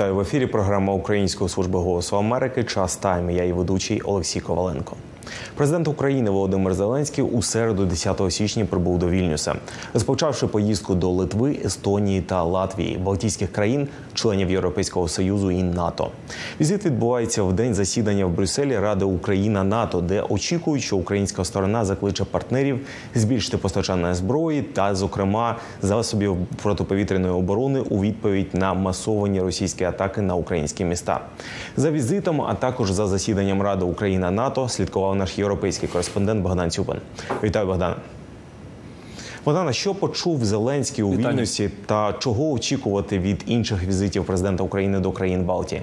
Вітаю в ефірі. Програма Української служби голосу Америки. Час тайм. Я і ведучий Олексій Коваленко. Президент України Володимир Зеленський у середу, 10 січня, прибув до Вільнюса, розпочавши поїздку до Литви, Естонії та Латвії, Балтійських країн, членів Європейського союзу і НАТО. Візит відбувається в день засідання в Брюсселі Ради Україна НАТО, де очікують, що українська сторона закличе партнерів збільшити постачання зброї та, зокрема, засобів протиповітряної оборони у відповідь на масовані російські атаки на українські міста. За візитом, а також за засіданням Ради Україна НАТО слідкував наш європейський кореспондент Богдан Цюпин. Вітаю, Богдана. Богдана, що почув Зеленський у Вітання. Вільнюсі та чого очікувати від інших візитів президента України до країн Балтії?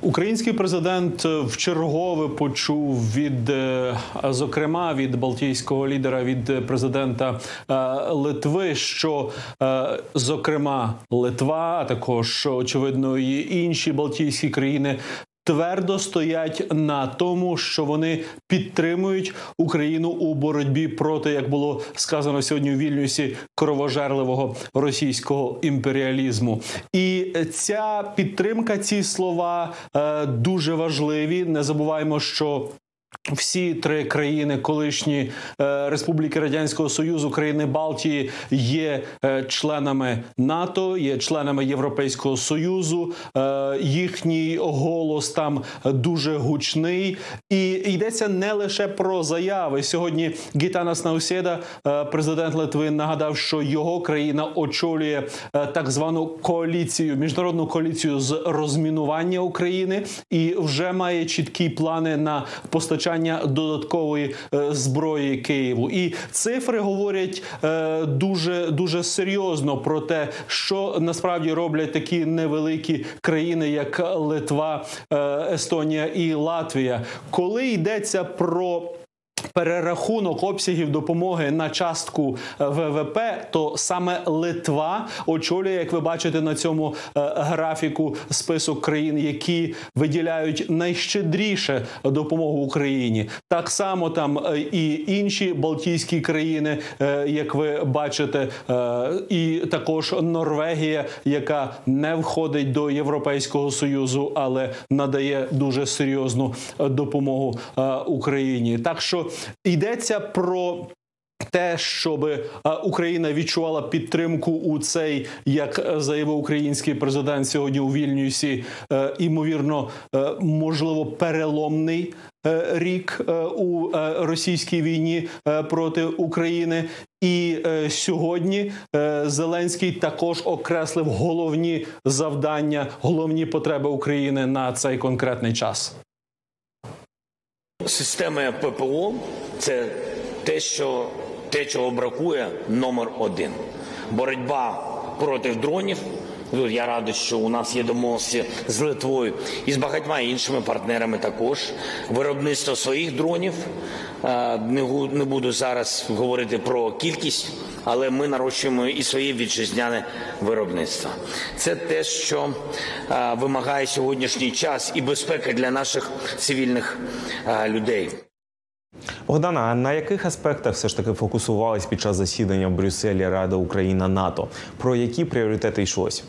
Український президент вчергове почув від, е, зокрема, від балтійського лідера, від президента е, Литви, що е, зокрема Литва, а також очевидно і інші Балтійські країни. Твердо стоять на тому, що вони підтримують Україну у боротьбі проти, як було сказано сьогодні у Вільнюсі, кровожерливого російського імперіалізму. І ця підтримка, ці слова е, дуже важливі. Не забуваємо, що всі три країни, колишні е, республіки радянського союзу, країни Балтії, є е, членами НАТО, є членами Європейського союзу. Е, їхній голос там дуже гучний, і йдеться не лише про заяви. Сьогодні Гітанас Наусєда, е, президент Литви, нагадав, що його країна очолює так звану коаліцію, міжнародну коаліцію з розмінування України, і вже має чіткі плани на постачання додаткової е, зброї Києву. І цифри говорять е, дуже дуже серйозно про те, що насправді роблять такі невеликі країни, як Литва, е, Естонія і Латвія, коли йдеться про Перерахунок обсягів допомоги на частку е, ВВП, то саме Литва очолює, як ви бачите на цьому е, графіку, список країн, які виділяють найщедріше допомогу Україні. Так само там е, і інші Балтійські країни, як ви бачите, і також Норвегія, яка не входить до Європейського союзу, але надає дуже серйозну допомогу Україні. Так що йдеться про. Те, щоб е, Україна відчувала підтримку у цей, як е, заявив український президент сьогодні у Вільнюсі, е, імовірно, можливо, переломний рік у російській війні проти України. І сьогодні Зеленський також окреслив головні завдання, головні потреби України на цей конкретний час. Системи ППО це те, що те, чого бракує, номер один. Боротьба проти дронів. Я радий, що у нас є домовленості з Литвою і з багатьма іншими партнерами також. Виробництво своїх дронів. Е, Не буду зараз говорити про кількість, але ми нарощуємо і своє вітчизняне виробництво. Це те, що е, вимагає сьогоднішній час і безпека для наших цивільних е, людей. Богдана, а на яких аспектах все ж таки фокусувались під час засідання в Брюсселі Ради Україна НАТО? Про які пріоритети йшлось?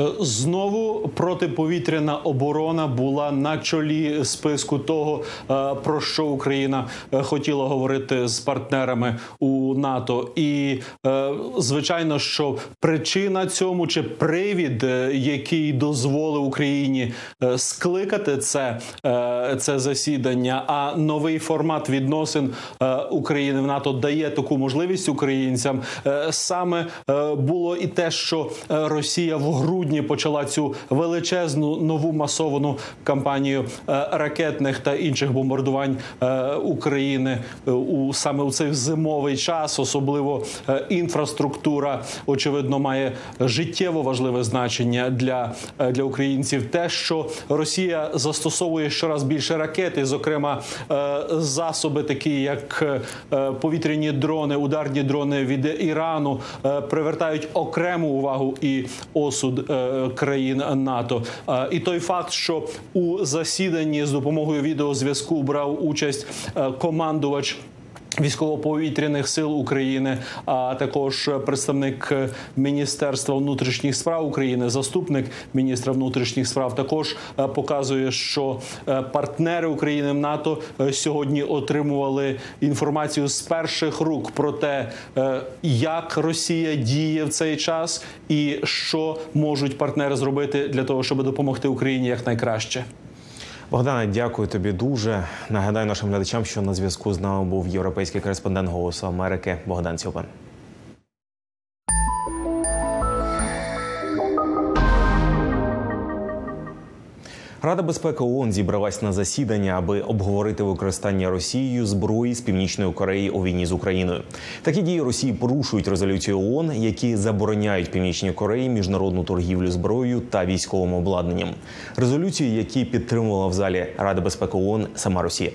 Е, Знову протиповітряна оборона була на чолі списку того, е, про що Україна е, хотіла говорити з партнерами у НАТО. І звичайно, що причина цьому чи привід, який дозволив Україні скликати це, це засідання, а новий формат відносин України в НАТО дає таку можливість українцям. Саме було і те, що Росія в грудні почала цю величезну нову масовану кампанію е, ракетних та інших бомбардувань е, України е, у саме у цей зимовий час, особливо інфраструктура, очевидно, має життєво важливе значення для, для українців. Те, що Росія застосовує щораз більше ракет, і, зокрема, засоби, такі як повітряні дрони, ударні дрони від Ірану, привертають окрему увагу і осуд країн НАТО. Е, І той факт, що у засіданні з допомогою відеозв'язку брав участь е, командувач. Військово-повітряних сил України, а також представник Міністерства внутрішніх справ України, заступник міністра внутрішніх справ, також е, показує, що е, партнери України в НАТО е, сьогодні отримували інформацію з перших рук про те, е, як Росія діє в цей час, і що можуть партнери зробити для того, щоб допомогти Україні якнайкраще. Богдане, дякую тобі дуже. Нагадаю нашим глядачам, що на зв'язку з нами був європейський кореспондент Голосу Америки Богдан Цюпин. Рада безпеки ООН зібралась на засідання, аби обговорити використання Росією зброї з північної Кореї у війні з Україною. Такі дії Росії порушують резолюцію ООН, які забороняють північній Кореї міжнародну торгівлю зброєю та військовим обладнанням. Резолюції, які підтримувала в залі Ради безпеки ООН сама Росія.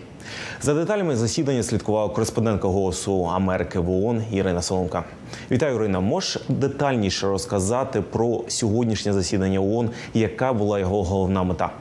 За деталями засідання слідкувала кореспондентка голосу Америки в ООН Ірина Соломка. Вітаю, Ірина. Можеш детальніше розказати про сьогоднішнє засідання ООН, яка була його головна мета?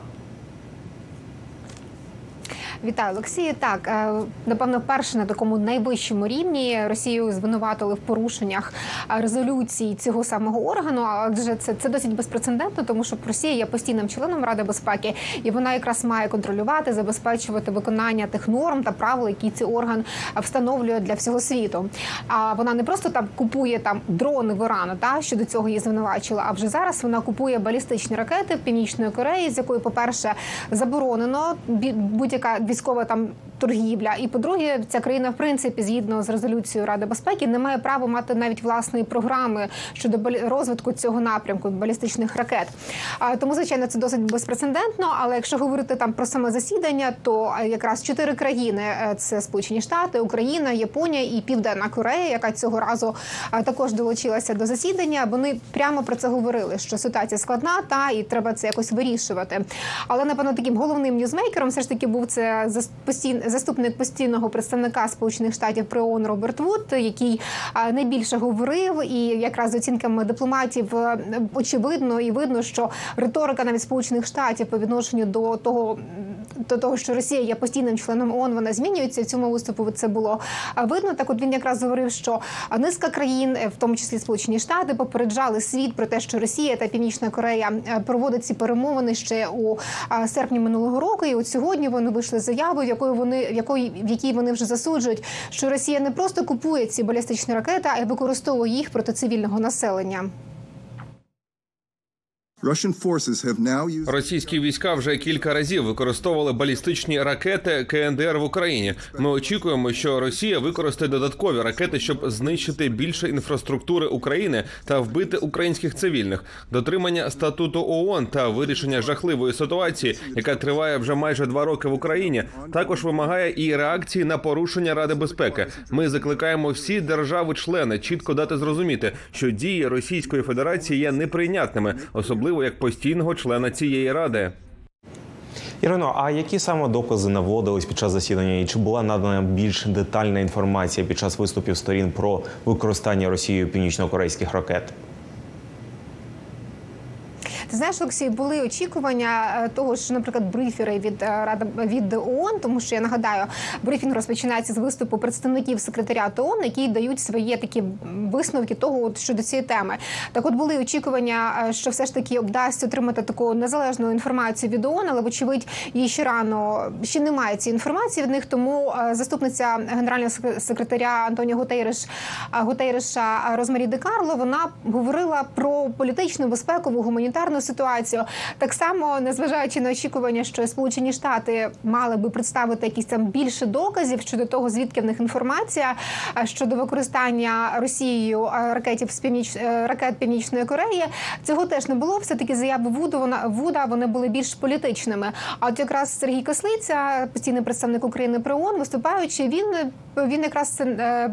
Вітаю, Олексію. Так е, напевно, вперше на такому найвищому рівні Росію звинуватили в порушеннях е, резолюцій цього самого органу. Адже це це досить безпрецедентно, тому що Росія є постійним членом Ради безпеки, і вона якраз має контролювати, забезпечувати виконання тих норм та правил, які цей орган встановлює для всього світу. А вона не просто там купує там дрони в Ірану, та що до цього її звинувачили. А вже зараз вона купує балістичні ракети Північної Кореї, з якої, по перше, заборонено будь-яка військова там торгівля. І по-друге, ця країна, в принципі, згідно з резолюцією Ради безпеки, не має права мати навіть власної програми щодо розвитку цього напрямку балістичних ракет. Тому, звичайно, це досить безпрецедентно. Але якщо говорити там про саме засідання, то якраз чотири країни: це Сполучені Штати, Україна, Японія і Південна Корея, яка цього разу також долучилася до засідання. Вони прямо про це говорили, що ситуація складна, та і треба це якось вирішувати. Але напевно таким головним ньюзмейкером все ж таки був це заступник постійного представника Сполучених Штатів при ООН Роберт Вуд, який найбільше говорив, і якраз з оцінками дипломатів очевидно і видно, що риторика навіть сполучених штатів по відношенню до того. До того, що Росія є постійним членом ООН, вона змінюється в цьому виступу. Це було видно. Так, от він якраз говорив, що низка країн, в тому числі Сполучені Штати, попереджали світ про те, що Росія та Північна Корея проводять ці перемовини ще у серпні минулого року. І от сьогодні вони вийшли з заявою, якою вони в якої в якій вони вже засуджують, що Росія не просто купує ці балістичні ракети, а й використовує їх проти цивільного населення. Російські війська вже кілька разів використовували балістичні ракети КНДР в Україні. Ми очікуємо, що Росія використає додаткові ракети, щоб знищити більше інфраструктури України та вбити українських цивільних. Дотримання статуту ООН та вирішення жахливої ситуації, яка триває вже майже два роки в Україні, також вимагає і реакції на порушення Ради безпеки. Ми закликаємо всі держави-члени чітко дати зрозуміти, що дії Російської Федерації є неприйнятними, особливо як постійного члена цієї ради. Ірино, а які саме докази наводились під час засідання? І чи була надана більш детальна інформація під час виступів сторін про використання Росією північно-корейських ракет? Ти знаєш, Олексій, були очікування е, того, що, наприклад, брифери від е, Ради від ООН, тому що я нагадаю, брифінг розпочинається з виступу представників секретаріату ООН, які дають свої такі висновки того, от щодо цієї теми. Так, от були очікування, е, що все ж таки вдасться отримати таку незалежну інформацію від ООН, але вочевидь її ще рано ще немає цієї інформації від них. Тому заступниця генерального секретаря Антоніо Гутейриш Гутейриша Розмарі Де Карло вона говорила про політичну безпекову гуманітарну ситуацію. Так само, незважаючи на очікування, що Сполучені Штати мали би представити якісь там більше доказів щодо того, звідки в них інформація щодо використання Росією ракетів з північ е, ракет Північної Кореї. Цього теж не було. Все таки заяви Вуду вона Вуда вони були більш політичними. А от якраз Сергій Кослиця, постійний представник України при ООН, виступаючи, він він якраз е,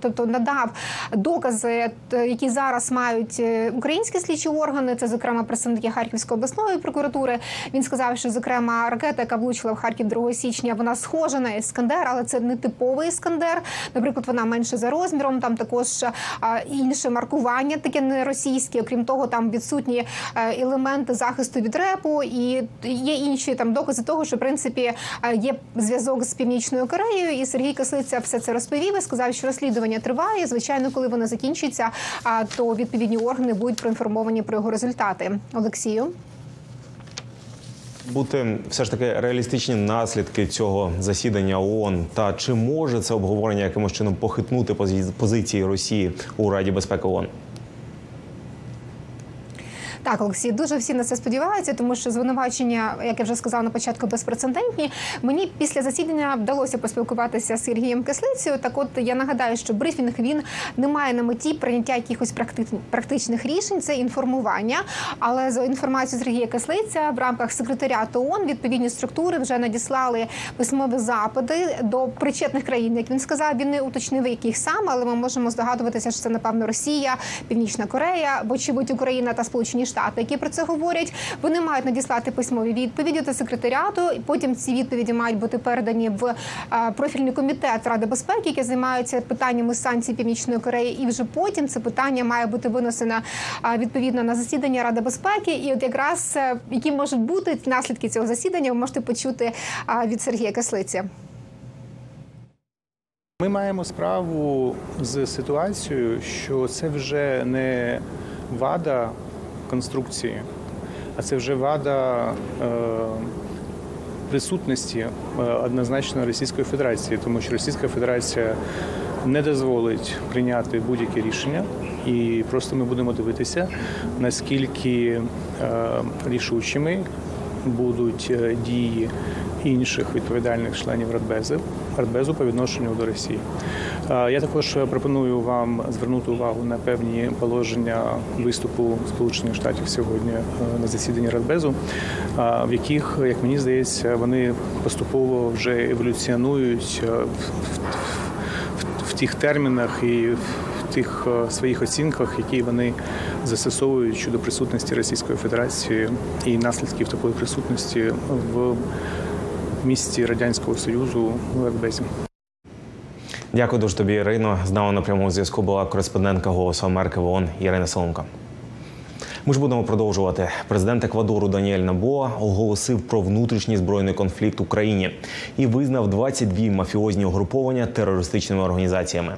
тобто надав докази, які зараз мають е, українські слідчі органи. Це зокрема представники Харківської обласної прокуратури. Він сказав, що зокрема ракета, яка влучила в Харків 2 січня, вона схожа на іскандер, але це не типовий іскандер. Наприклад, вона менше за розміром. Там також інше маркування, таке не російське. Окрім того, там відсутні е, елементи захисту від репу, і є інші там докази того, що в принципі е, є зв'язок з північною Кореєю. І Сергій Кислиця все це розповів і сказав, що розслідування триває. Звичайно, коли воно закінчиться, то відповідні органи будуть проінформовані про його результати. Олексію. Бути все ж таки реалістичні наслідки цього засідання ООН та чи може це обговорення якимось чином похитнути позиції Росії у Раді безпеки ООН? Так, Олексій, дуже всі на це сподіваються, тому що звинувачення, як я вже сказала на початку, безпрецедентні. Мені після засідання вдалося поспілкуватися з Сергієм Кислицею. Так, от я нагадаю, що брифінг він не має на меті прийняття якихось практи- практичних рішень, це інформування. Але за інформацією Сергія Кислиця в рамках секретаріату ООН відповідні структури вже надіслали письмові запити до причетних країн. Як він сказав, він не уточнив яких саме, але ми можемо здогадуватися, що це напевно Росія, Північна Корея, вочевидь Україна та Сполучені Штати, які про це говорять. Вони мають надіслати письмові відповіді до секретаріату. і Потім ці відповіді мають бути передані в е, профільний комітет Ради безпеки, який займається питаннями санкцій Північної Кореї. І вже потім це питання має бути винесено е, відповідно на засідання Ради безпеки. І от якраз е, які можуть бути наслідки цього засідання, ви можете почути від Сергія Кислиці. Ми маємо справу з ситуацією, що це вже не вада конструкції, а це вже вада е, присутності е, однозначно Російської Федерації, тому що Російська Федерація не дозволить прийняти будь-яке рішення, і просто ми будемо дивитися, наскільки е, рішучими будуть дії інших відповідальних членів Радбезу, Радбезу по відношенню до Росії. Е, Я також пропоную вам звернути увагу на певні положення виступу Сполучених Штатів сьогодні е, на засіданні Радбезу, е, в яких, як мені здається, вони поступово вже еволюціонують в, тих термінах і в тих своїх оцінках, які вони застосовують щодо присутності Російської Федерації і наслідків такої присутності в місті Радянського Союзу в Екбезі. Дякую дуже тобі, Ірино. З нами на прямому зв'язку була кореспондентка Голосу Америки ВООН ООН Ірина Соломко. Ми ж будемо продовжувати. Президент Еквадору Даніель Набоа оголосив про внутрішній збройний конфлікт Україні і визнав 22 мафіозні угруповання терористичними організаціями.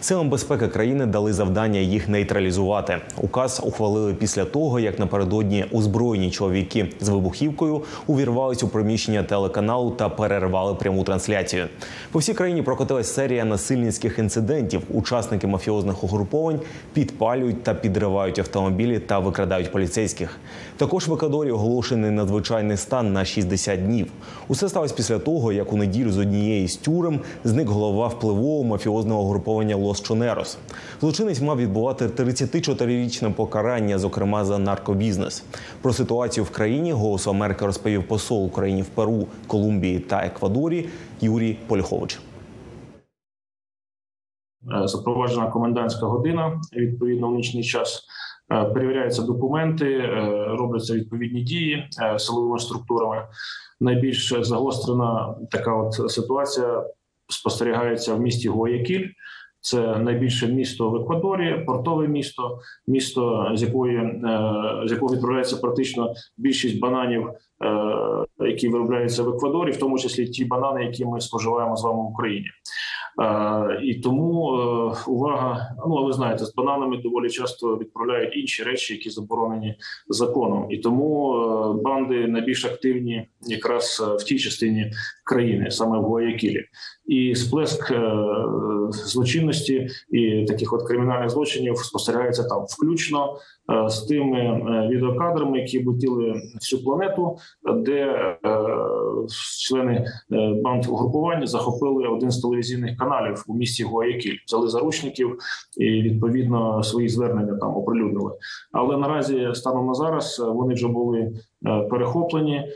Силам безпеки країни дали завдання їх нейтралізувати. Указ ухвалили після того, як напередодні озброєні чоловіки з вибухівкою увірвались у приміщення телеканалу та перервали пряму трансляцію. По всій країні прокотилась серія насильницьких інцидентів. Учасники мафіозних угруповань підпалюють та підривають автомобілі та викрадають поліцейських. Також в Еквадорі оголошений надзвичайний стан на 60 днів. Усе сталося після того, як у неділю з однієї з тюрем зник голова впливового мафіозного угруповання Лос Чонерос. Злочинець мав відбувати 34-річне покарання, зокрема за наркобізнес. Про ситуацію в країні голосу Америки розповів посол України в Перу, Колумбії та Еквадорі Юрій Польхович. Е, запроваджена комендантська година відповідно в нічний час. Е, Перевіряються документи, е, робляться відповідні дії е, силовими структурами. Найбільш загострена така от ситуація спостерігається в місті Гуаякіль. Це найбільше місто в Еквадорі, портове місто, місто з якої з якого відправляється практично більшість бананів, які виробляються в Еквадорі, в тому числі ті банани, які ми споживаємо з вами в Україні. Е, І тому е, увага. Ну а ви знаєте, з бананами доволі часто відправляють інші речі, які заборонені законом. І тому е, банди найбільш активні якраз в тій частині країни, саме в Гуаякілі. І сплеск злочинності і таких от кримінальних злочинів спостерігається там, включно е, з тими е, відеокадрами, які облетіли всю планету, де е, члени банд угрупування захопили один з телевізійних каналів у місті Гуаякіль, взяли заручників і відповідно свої звернення там оприлюднили. Але наразі станом на зараз вони вже були перехоплені, е,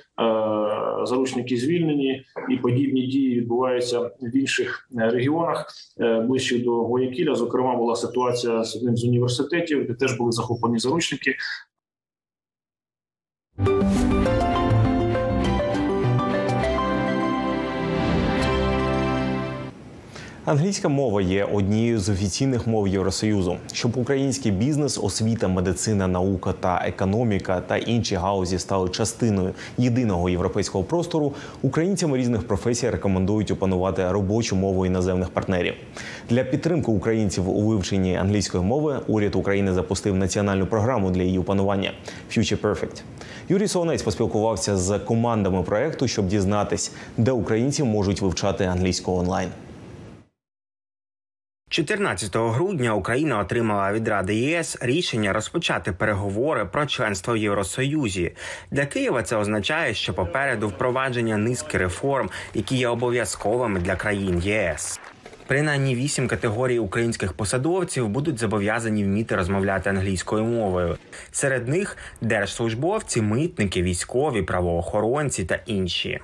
заручники звільнені, і подібні дії відбуваються в інших е, регіонах е, ближче до Гуякіля. Зокрема, була ситуація з одним з університетів, де теж були захоплені заручники. Англійська мова є однією з офіційних мов Євросоюзу. Щоб український бізнес, освіта, медицина, наука та економіка та інші гаузі стали частиною єдиного європейського простору, українцям різних професій рекомендують опанувати робочу мову іноземних партнерів. Для підтримки українців у вивченні англійської мови уряд України запустив національну програму для її опанування Future Perfect. Юрій Солонець поспілкувався з командами проекту, щоб дізнатись, де українці можуть вивчати англійську онлайн. 14 грудня Україна отримала від Ради ЄС рішення розпочати переговори про членство в Євросоюзі. Для Києва це означає, що попереду впровадження низки реформ, які є обов'язковими для країн ЄС. Принаймні вісім категорій українських посадовців будуть зобов'язані вміти розмовляти англійською мовою. Серед них держслужбовці, митники, військові, правоохоронці та інші.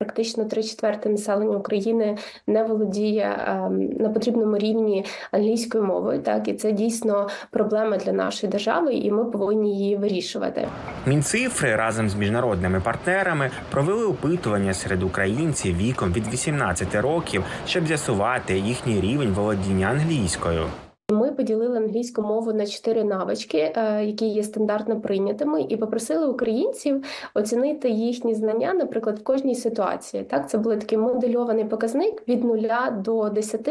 Практично три четверти населення України не володіє ем, на потрібному рівні англійською мовою. Так і це дійсно проблема для нашої держави, і ми повинні її вирішувати. Мінцифри разом з міжнародними партнерами провели опитування серед українців віком від 18 років, щоб з'ясувати їхній рівень володіння англійською. Поділили англійську мову на чотири навички, е, які є стандартно прийнятими, і попросили українців оцінити їхні знання, наприклад, в кожній ситуації. Так, це був такий модельований показник від 0 до 10,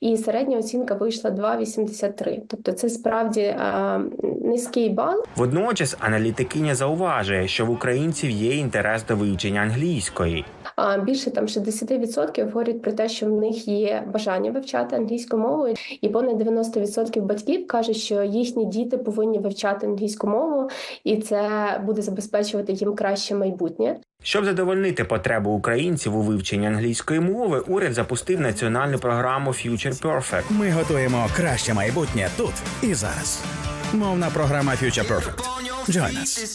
і середня оцінка вийшла 2,83. Тобто, це справді е, низький бал. Водночас аналітикиня зауважує, що в українців є інтерес до вивчення англійської. А більше там 60% говорять про те, що в них є бажання вивчати англійську мову, і понад 90% батьків кажуть, що їхні діти повинні вивчати англійську мову, і це буде забезпечувати їм краще майбутнє. Щоб задовольнити потребу українців у вивченні англійської мови, уряд запустив національну програму Future Perfect. Ми готуємо краще майбутнє тут і зараз. Мовна програма Future Perfect. Join us.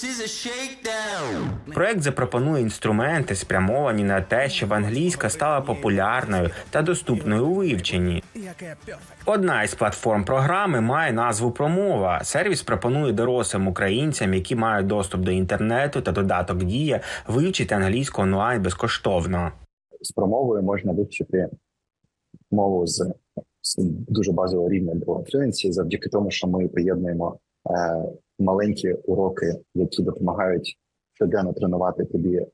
Проект запропонує інструменти, спрямовані на те, щоб англійська стала популярною та доступною у вивченні. Одна із платформ програми має назву Промова. Сервіс пропонує дорослим українцям, які мають доступ до інтернету та додаток Дія, вивчити англійську онлайн безкоштовно. з промовою можна вивчити мову з, дуже базового рівня до фluency завдяки тому, що ми поєднуємо е, маленькі уроки, які допомагають щоденно тренувати тобі е,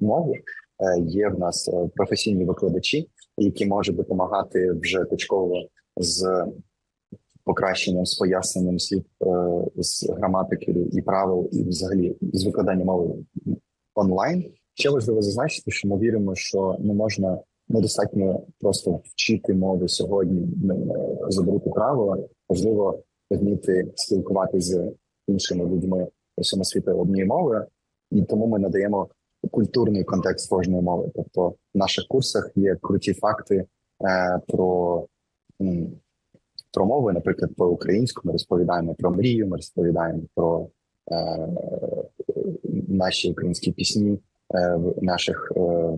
мову. Е, є в нас е, професійні викладачі, які можуть допомагати вже точково з покращенням, з поясненням слів з граматики і правил, і взагалі з викладання мови онлайн. Ще важливо зазначити, що ми віримо, що не можна недостатньо просто вчити мови сьогодні, забути правила. Важливо вміти спілкуватися з іншими людьми у всьому світу однієї мови, і тому ми надаємо культурний контекст кожної мови. Тобто в наших курсах є круті факти е, про, м, про мови, наприклад, по українську ми розповідаємо про мрію, ми розповідаємо про е, наші українські пісні, е, наших е,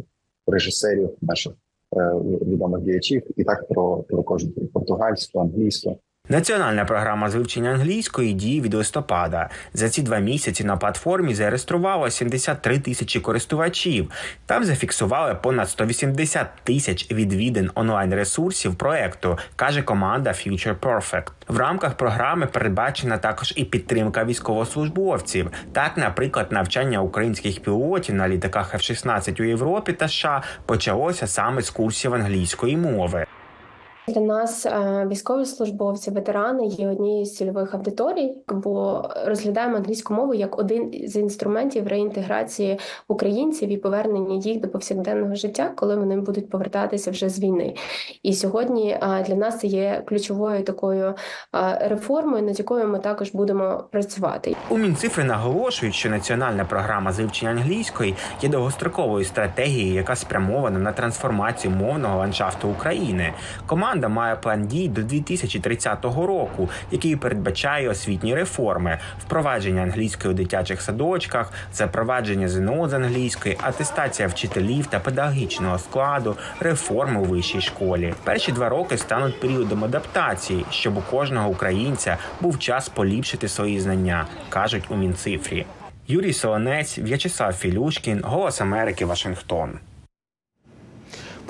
режисерів, наших е, відомих діячів, і так про, про кожну португальську, англійську. Національна програма з вивчення англійської діє від листопада. За ці два місяці на платформі зареєструвало 73 тисячі користувачів. Там зафіксували понад 180 тисяч відвідин онлайн ресурсів проекту, каже команда Future Perfect. В рамках програми передбачена також і підтримка військовослужбовців. Так, наприклад, навчання українських пілотів на літаках F-16 у Європі та США почалося саме з курсів англійської мови. Для нас е, військові службовці, ветерани є однією з цільових аудиторій, бо розглядаємо англійську мову як один з інструментів реінтеграції українців і повернення їх до повсякденного життя, коли вони будуть повертатися вже з війни. І сьогодні е, для нас це є ключовою такою е, реформою, над якою ми також будемо працювати. У Мінцифри наголошують, що національна програма з англійської є довгостроковою стратегією, яка спрямована на трансформацію мовного ландшафту України. Команда має план дій до 2030 року, який передбачає освітні реформи, впровадження англійської у дитячих садочках, запровадження ЗНО з англійської, атестація вчителів та педагогічного складу, реформи у вищій школі. Перші два роки стануть періодом адаптації, щоб у кожного українця був час поліпшити свої знання, кажуть у Мінцифрі. Юрій Солонець, В'ячеслав Філюшкін, Голос Америки, Вашингтон.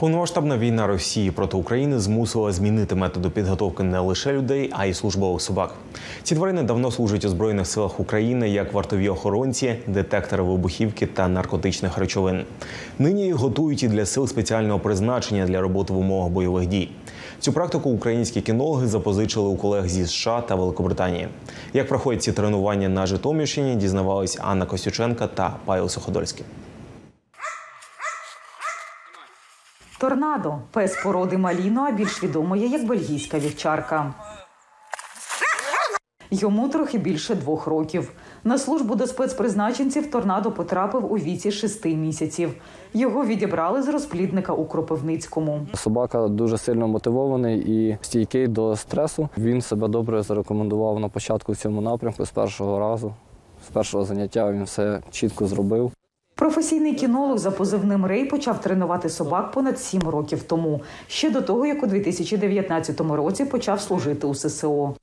Повномасштабна війна Росії проти України змусила змінити методи підготовки не лише людей, а й службових собак. Ці тварини давно служать у збройних силах України як вартові охоронці, детектори вибухівки та наркотичних речовин. Нині їх готують і для сил спеціального призначення для роботи в умовах бойових дій. Цю практику українські кінологи запозичили у колег зі США та Великобританії. Як проходять ці тренування на Житомирщині, дізнавались Анна Костюченка та Павел Суходольський. Торнадо пес породи Маліно, а більш відомої як бельгійська вівчарка. Йому трохи більше двох років. На службу до спецпризначенців торнадо потрапив у віці шести місяців. Його відібрали з розплідника у Кропивницькому. Собака дуже сильно мотивований і стійкий до стресу. Він себе добре зарекомендував на початку в цьому напрямку з першого разу. З першого заняття він все чітко зробив. Професійний кінолог за позивним Рей почав тренувати собак понад сім років тому, ще до того, як у 2019 році почав служити у ССО.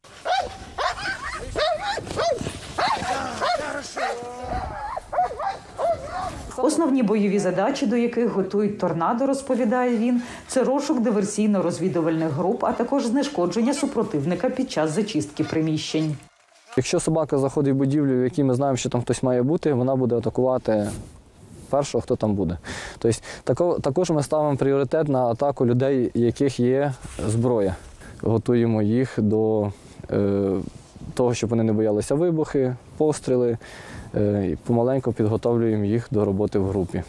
Основні бойові задачі, до яких готують торнадо, розповідає він, це розшук диверсійно-розвідувальних груп, а також знешкодження супротивника під час зачистки приміщень. Якщо собака заходить в будівлю, в якій ми знаємо, що там хтось має бути, вона буде атакувати першого, хто там буде. Тобто, тако- також ми ставимо пріоритет на атаку людей, яких є зброя. Готуємо їх до е, того, щоб вони не боялися вибухи, постріли. Е, і помаленьку підготовлюємо їх до роботи в групі.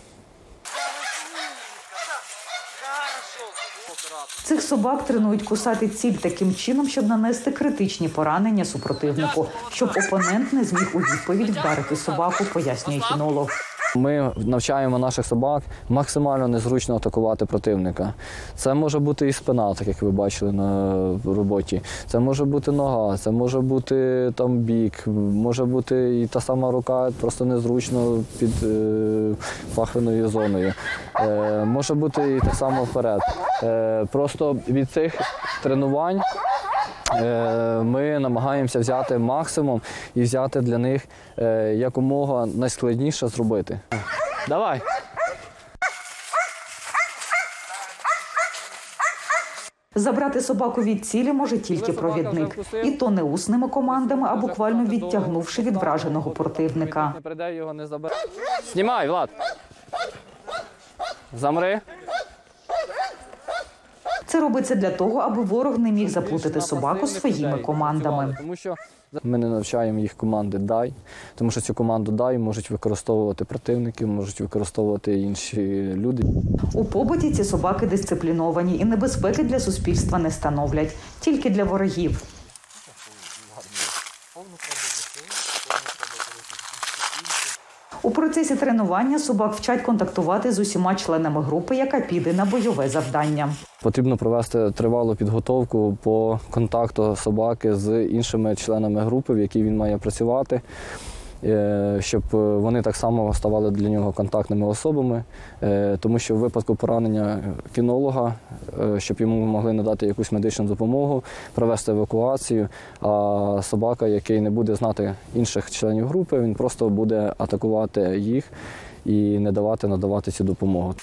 Цих собак тренують кусати ціль таким чином, щоб нанести критичні поранення супротивнику, щоб опонент не зміг у відповідь вдарити собаку, пояснює кінолог. Ми навчаємо наших собак максимально незручно атакувати противника. Це може бути і спина, так як ви бачили на роботі. Це може бути нога, це може бути там бік, може бути і та сама рука, просто незручно під е, пахвиною зоною. Е, може бути і так само вперед. Е, просто від цих тренувань. Е, Ми намагаємося взяти максимум і взяти для них е, якомога найскладніше зробити. Давай. Забрати собаку від цілі може тільки провідник, і то не усними командами, а буквально відтягнувши від враженого противника. Не прийде його, не забере. Знімай, Влад. Замри. Це робиться для того, аби ворог не міг заплутати собаку своїми командами. Тому що ми не навчаємо їх команди дай, тому що цю команду дай можуть використовувати противники, можуть використовувати інші люди. У побуті ці собаки дисципліновані і небезпеки для суспільства не становлять, тільки для ворогів. У процесі тренування собак вчать контактувати з усіма членами групи, яка піде на бойове завдання. Потрібно провести тривалу підготовку по контакту собаки з іншими членами групи, в якій він має працювати, щоб вони так само ставали для нього контактними особами, Е, тому що в випадку поранення кінолога, е, щоб йому могли надати якусь медичну допомогу, провести евакуацію. А собака, який не буде знати інших членів групи, він просто буде атакувати їх і не давати надавати цю допомогу.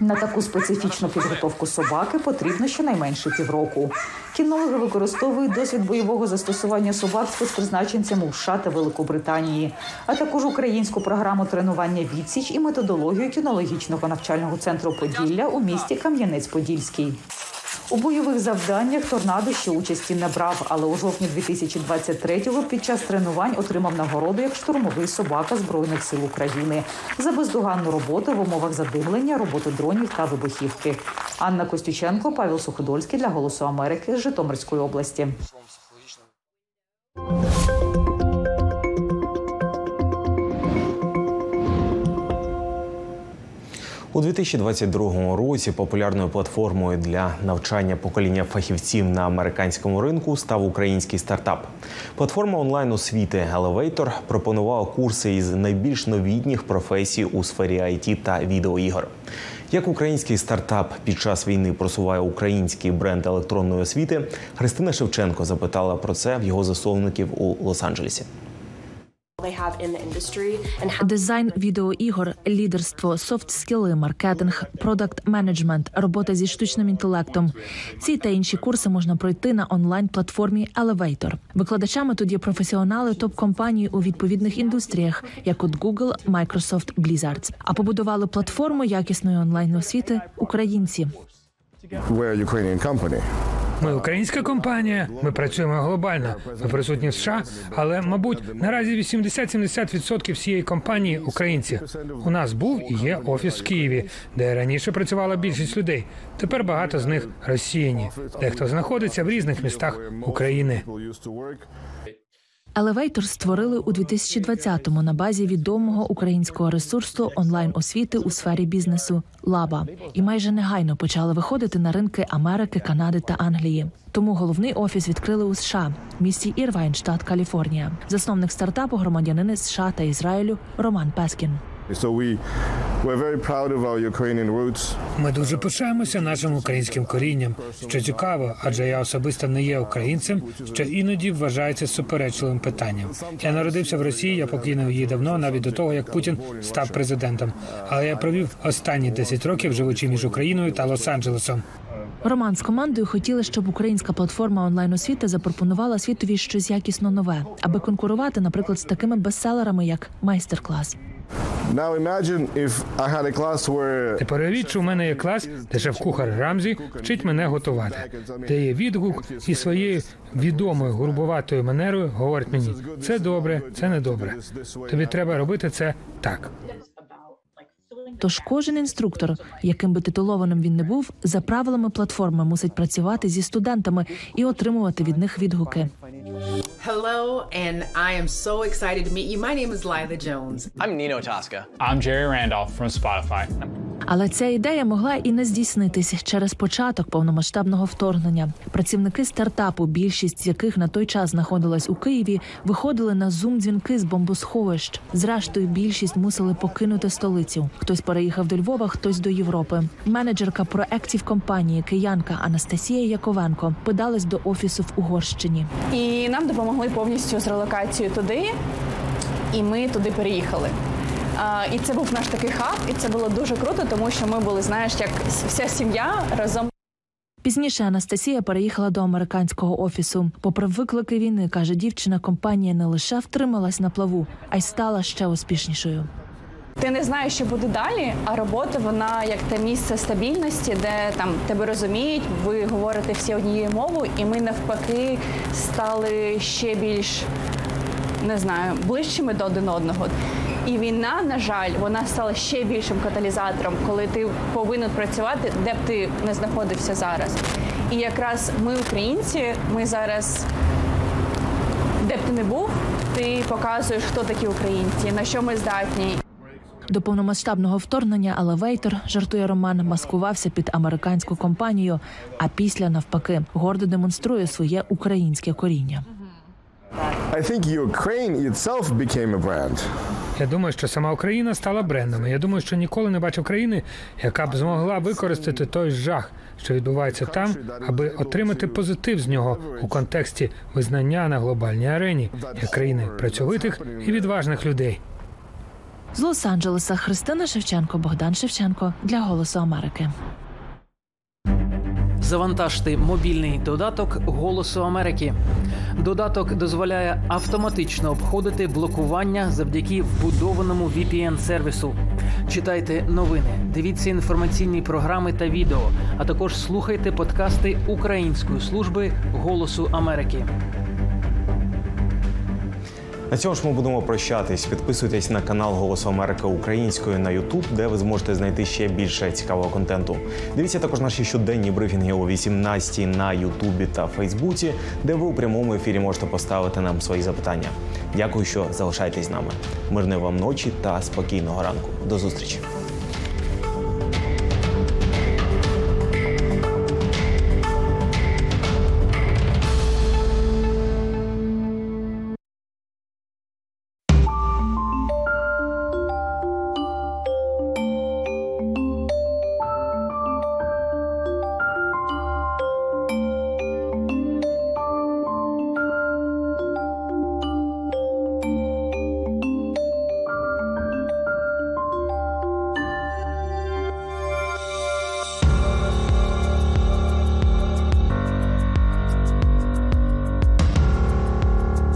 На таку специфічну підготовку собаки потрібно щонайменше півроку. Кінологи використовують досвід бойового застосування собак спецпризначенцями у США та Великобританії, а також українську програму тренування відсіч і методологію кінологічного навчального центру Поділля у місті Кам'янець-Подільський. У бойових завданнях торнадо ще участі не брав, але у жовтні 2023-го під час тренувань отримав нагороду як штурмовий собака Збройних сил України за бездоганну роботу в умовах задимлення, роботи дронів та вибухівки. Анна Костюченко, Павел Суходольський для Голосу Америки з Житомирської області. У 2022 році популярною платформою для навчання покоління фахівців на американському ринку став український стартап. Платформа онлайн освіти Elevator пропонувала курси із найбільш новітніх професій у сфері IT та відеоігор. Як український стартап під час війни просуває український бренд електронної освіти, Христина Шевченко запитала про це в його засновників у Лос-Анджелесі. Дизайн відеоігор, лідерство, софт-скіли, маркетинг, продакт менеджмент, робота зі штучним інтелектом. Ці та інші курси можна пройти на онлайн-платформі Elevator. Викладачами тут є професіонали топ-компаній у відповідних індустріях, як от Google, Microsoft, Blizzard. А побудували платформу якісної онлайн освіти українці. We're a Ukrainian company. Ми українська компанія. Ми працюємо глобально. Ми присутні в США, але мабуть наразі 80-70% всієї компанії українці. У нас був і є офіс в Києві, де раніше працювала більшість людей. Тепер багато з них росіяні. Дехто знаходиться в різних містах України. Елевейтор створили у 2020-му на базі відомого українського ресурсу онлайн освіти у сфері бізнесу Лаба і майже негайно почали виходити на ринки Америки, Канади та Англії. Тому головний офіс відкрили у США, в місті Ірвайн, штат Каліфорнія. Засновник стартапу громадянини США та Ізраїлю Роман Пескін. So we we're very proud of our Ukrainian roots. Ми дуже пишаємося нашим українським корінням, що цікаво, адже я особисто не є українцем, що іноді вважається суперечливим питанням. Я народився в Росії, я покинув її давно, навіть до того, як Путін став президентом. Але я провів останні 10 років, живучи між Україною та Лос-Анджелесом. Роман з командою хотіли, щоб українська платформа онлайн освіти запропонувала світові щось якісно нове, аби конкурувати, наприклад, з такими бестселерами, як майстер-клас. Тепер уявіть, що у мене є клас, де шеф-кухар Рамзі вчить мене готувати, де є відгук і своєю відомою грубуватою манерою говорить мені: це добре, це не добре. Тобі треба робити це так. Тож кожен інструктор, яким би титулованим він не був, за правилами платформи мусить працювати зі студентами і отримувати від них відгуки. Hello, and I am so excited to meet you. My name is Lila Jones. I'm Nino Tosca. I'm Jerry Randolph from Spotify. Але ця ідея могла і не здійснитись через початок повномасштабного вторгнення. Працівники стартапу, більшість з яких на той час знаходилась у Києві, виходили на зум-дзвінки з бомбосховищ. Зрештою, більшість мусили покинути столицю. Хтось переїхав до Львова, хтось до Європи. Менеджерка проектів компанії киянка Анастасія Яковенко подалась до офісу в Угорщині. І нам допомогли повністю з релокацією туди, і ми туди переїхали. І це був наш такий хаб, і це було дуже круто, тому що ми були, знаєш, як вся сім'я разом. Пізніше Анастасія переїхала до американського офісу. Попри виклики війни, каже дівчина, компанія не лише втрималась на плаву, а й стала ще успішнішою. Ти не знаєш, що буде далі, а робота вона як те місце стабільності, де там тебе розуміють, ви говорите всі однією мовою, і ми навпаки стали ще більш не знаю, ближчими до один одного. І війна, на жаль, вона стала ще більшим каталізатором, коли ти повинен працювати, де б ти не знаходився зараз. І якраз ми, українці, ми зараз, де б ти не був, ти показуєш, хто такі українці, на що ми здатні. До повномасштабного вторгнення Елевейтор, жартує Роман, маскувався під американську компанію, а після навпаки гордо демонструє своє українське коріння. I think Ukraine itself became a brand. Я думаю, що сама Україна стала брендом. Я думаю, що ніколи не бачив країни, яка б змогла використати той жах, що відбувається там, аби отримати позитив з нього у контексті визнання на глобальній арені як країни працьовитих і відважних людей. З Лос-Анджелеса Христина Шевченко, Богдан Шевченко для Голосу Америки. Завантажте мобільний додаток Голосу Америки. Додаток дозволяє автоматично обходити блокування завдяки вбудованому VPN-сервісу. Читайте новини, дивіться інформаційні програми та відео, а також слухайте подкасти Української служби Голосу Америки. На цьому ж ми будемо прощатись. Підписуйтесь на канал Голосу Америки Українською на YouTube, де ви зможете знайти ще більше цікавого контенту. Дивіться також наші щоденні брифінги о 18 на Ютубі та Фейсбуці, де ви у прямому ефірі можете поставити нам свої запитання. Дякую, що залишаєтесь з нами. Мирної вам ночі та спокійного ранку. До зустрічі.